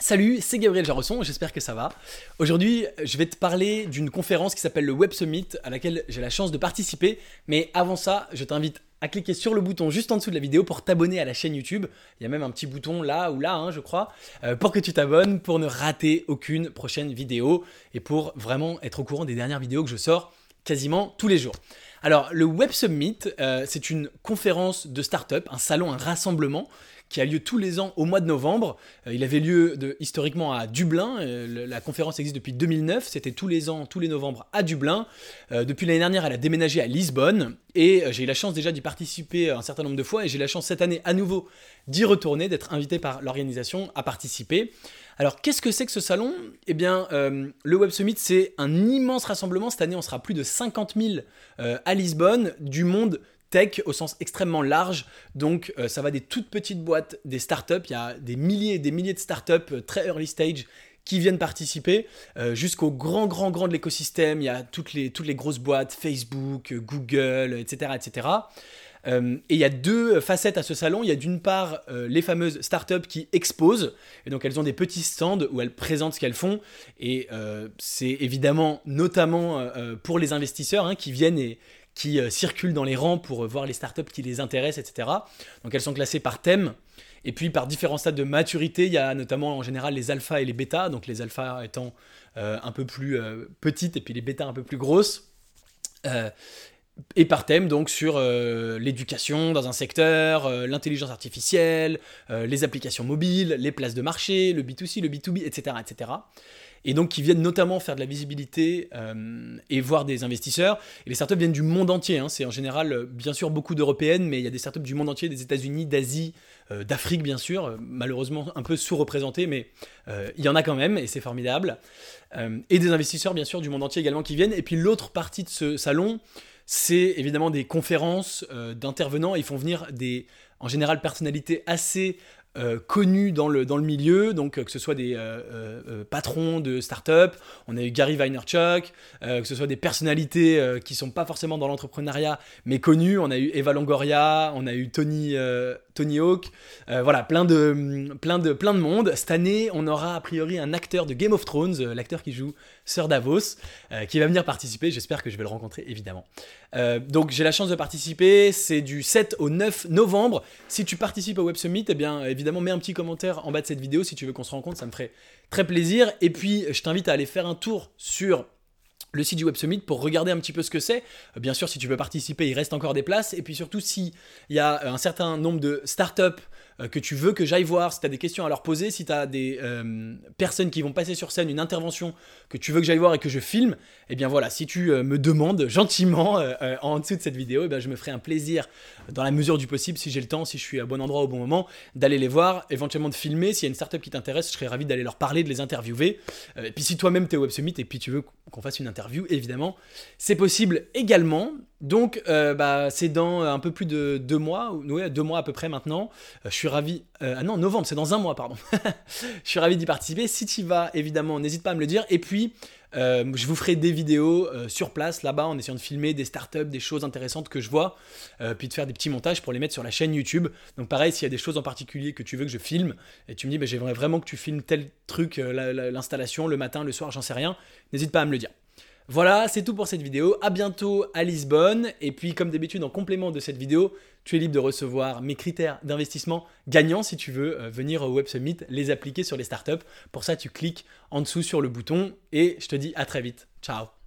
Salut, c'est Gabriel Jarosson, j'espère que ça va. Aujourd'hui, je vais te parler d'une conférence qui s'appelle le Web Summit, à laquelle j'ai la chance de participer. Mais avant ça, je t'invite à cliquer sur le bouton juste en dessous de la vidéo pour t'abonner à la chaîne YouTube. Il y a même un petit bouton là ou là, hein, je crois, euh, pour que tu t'abonnes, pour ne rater aucune prochaine vidéo et pour vraiment être au courant des dernières vidéos que je sors quasiment tous les jours. Alors, le Web Summit, euh, c'est une conférence de start-up, un salon, un rassemblement qui a lieu tous les ans au mois de novembre. Euh, il avait lieu historiquement à Dublin. Euh, la conférence existe depuis 2009. C'était tous les ans, tous les novembres à Dublin. Euh, depuis l'année dernière, elle a déménagé à Lisbonne. Et j'ai eu la chance déjà d'y participer un certain nombre de fois. Et j'ai la chance cette année à nouveau d'y retourner, d'être invité par l'organisation à participer. Alors, qu'est-ce que c'est que ce salon? Eh bien, le Web Summit, c'est un immense rassemblement. Cette année, on sera plus de 50 000 à Lisbonne, du monde tech au sens extrêmement large. Donc euh, ça va des toutes petites boîtes, des startups. Il y a des milliers et des milliers de startups euh, très early stage qui viennent participer, euh, jusqu'au grand, grand, grand de l'écosystème. Il y a toutes les, toutes les grosses boîtes, Facebook, Google, etc. etc. et il y a deux facettes à ce salon. Il y a d'une part les fameuses startups qui exposent, et donc elles ont des petits stands où elles présentent ce qu'elles font. Et c'est évidemment notamment pour les investisseurs hein, qui viennent et, qui euh, circulent dans les rangs pour euh, voir les startups qui les intéressent, etc. Donc elles sont classées par thème. Et puis par différents stades de maturité, il y a notamment en général les alphas et les bêtas, donc les alphas étant euh, un peu plus petites et puis les bêtas un peu plus grosses. et par thème, donc sur l'éducation dans un secteur, l'intelligence artificielle, les applications mobiles, les places de marché, le B2C, le B2B, etc. etc et donc qui viennent notamment faire de la visibilité euh, et voir des investisseurs. Et les startups viennent du monde entier. Hein. C'est en général, euh, bien sûr, beaucoup d'européennes, mais il y a des startups du monde entier, des États-Unis, d'Asie, euh, d'Afrique, bien sûr, malheureusement un peu sous-représentées, mais il y en a quand même, et c'est formidable. et des investisseurs, bien sûr, du monde entier également qui viennent. Et puis l'autre partie de ce salon, c'est évidemment des conférences d'intervenants. Ils font venir des, en général, personnalités assez euh, connus dans le, dans le milieu, donc euh, que ce soit des euh, patrons de start-up, on a eu Gary Vaynerchuk, que ce soit des personnalités qui sont pas forcément dans l'entrepreneuriat mais connues, on a eu Eva Longoria, on a eu Tony, Tony Hawk, voilà, plein de, plein, de, plein de monde. Cette année, on aura a priori un acteur de Game of Thrones, l'acteur qui joue Sir Davos, qui va venir participer, j'espère que je vais le rencontrer évidemment. donc j'ai la chance de participer, c'est du 7 au 9 novembre. Si tu participes au Web Summit, eh bien évidemment, mets un petit commentaire en bas de cette vidéo si tu veux qu'on se rencontre, ça me ferait très plaisir. Et puis, je t'invite à aller faire un tour sur le site du Web Summit pour regarder un petit peu ce que c'est. Euh, bien sûr, si tu veux participer, il reste encore des places. Et puis surtout, s'il y a un certain nombre de startups euh, que tu veux que j'aille voir, si tu as des questions à leur poser, si tu as des euh, personnes qui vont passer sur scène, une intervention que tu veux que j'aille voir et que je filme, eh bien voilà, si tu euh, me demandes gentiment en dessous de cette vidéo, eh bien je me ferai un plaisir, dans la mesure du possible, si j'ai le temps, si je suis à bon endroit au bon moment, d'aller les voir, éventuellement de filmer. S'il y a une startup qui t'intéresse, je serais ravi d'aller leur parler, de les interviewer. et puis si toi-même tu es au Web Summit et puis tu veux qu'on fasse une interview, évidemment, c'est possible également. Donc, euh, bah, c'est dans un peu plus de deux mois, ouais, deux mois à peu près maintenant. Euh, je suis ravi. Euh, ah non, novembre, c'est dans un mois, pardon. je suis ravi d'y participer. Si tu vas, évidemment, n'hésite pas à me le dire. Et puis, je vous ferai des vidéos sur place, là-bas, en essayant de filmer des startups, des choses intéressantes que je vois, puis de faire des petits montages pour les mettre sur la chaîne YouTube. Donc, pareil, s'il y a des choses en particulier que tu veux que je filme, et tu me dis, bah, j'aimerais vraiment que tu filmes tel truc, l'installation, le matin, le soir, j'en sais rien, n'hésite pas à me le dire. Voilà, c'est tout pour cette vidéo. À bientôt à Lisbonne. Et puis, comme d'habitude, en complément de cette vidéo, tu es libre de recevoir mes critères d'investissement gagnants si tu veux euh, venir au Web Summit, les appliquer sur les startups. Pour ça, tu cliques en dessous sur le bouton et je te dis à très vite. Ciao